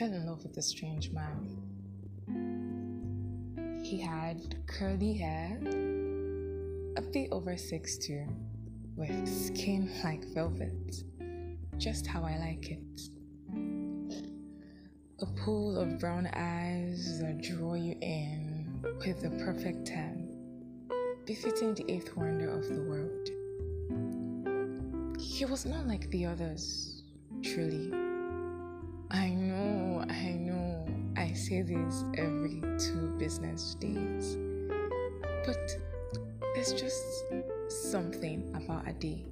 fell in love with a strange man. He had curly hair, a bit over six two, with skin like velvet, just how I like it. A pool of brown eyes that draw you in with the perfect tan, befitting the eighth wonder of the world. He was not like the others, truly. I say this every two business days. But there's just something about Ade.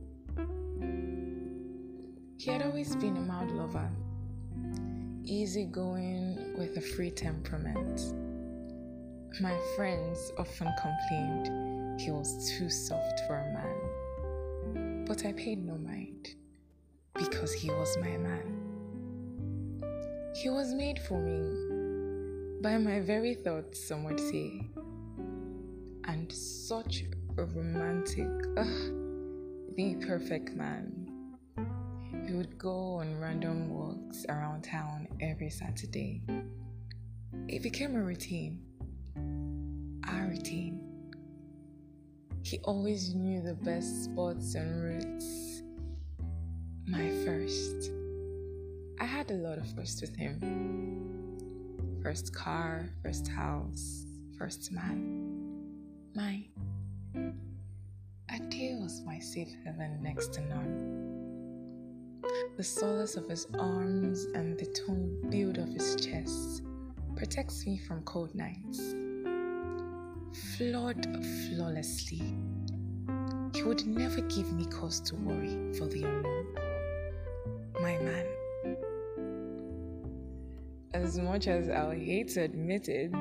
He had always been a mild lover, easygoing with a free temperament. My friends often complained he was too soft for a man, but I paid no mind because he was my man. He was made for me by my very thoughts, some would say. And such a romantic, ugh, the perfect man. We would go on random walks around town every Saturday. It became a routine. Our routine. He always knew the best spots and routes. My first. I had a lot of firsts with him. First car, first house, first man. Mine. Was my safe haven next to none. The solace of his arms and the toned build of his chest protects me from cold nights. Flawed flawlessly, he would never give me cause to worry for the unknown. My man as much as I'll hate to admit it,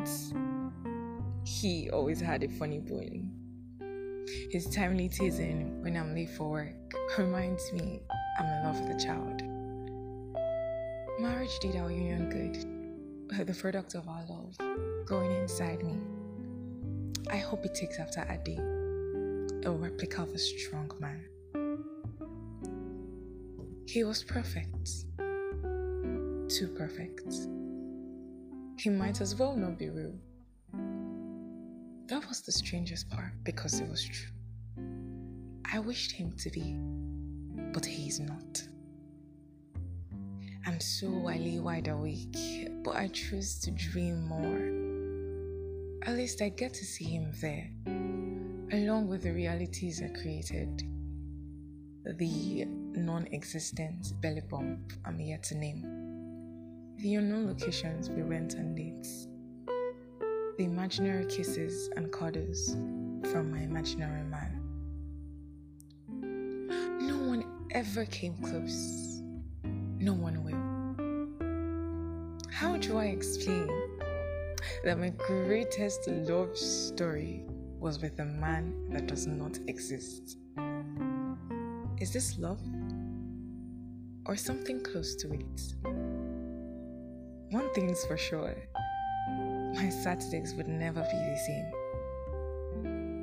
he always had a funny bone. His timely teasing when I'm late for work reminds me I'm in love with a child. Marriage did our union good, the product of our love growing inside me. I hope it takes after Ade, a replica of a strong man. He was perfect, too perfect he might as well not be real. That was the strangest part because it was true. I wished him to be, but he is not. I'm so I lay wide awake, but I choose to dream more. At least I get to see him there, along with the realities I created. The non existent belly bump I'm yet to name the unknown locations we went on dates, the imaginary kisses and cuddles from my imaginary man. No one ever came close. No one will. How do I explain that my greatest love story was with a man that does not exist? Is this love? Or something close to it? One thing's for sure my Saturdays would never be the same.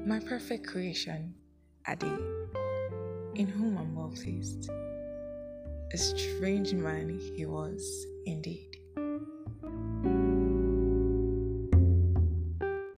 My perfect creation, Ade, in whom I'm well pleased. A strange man he was indeed.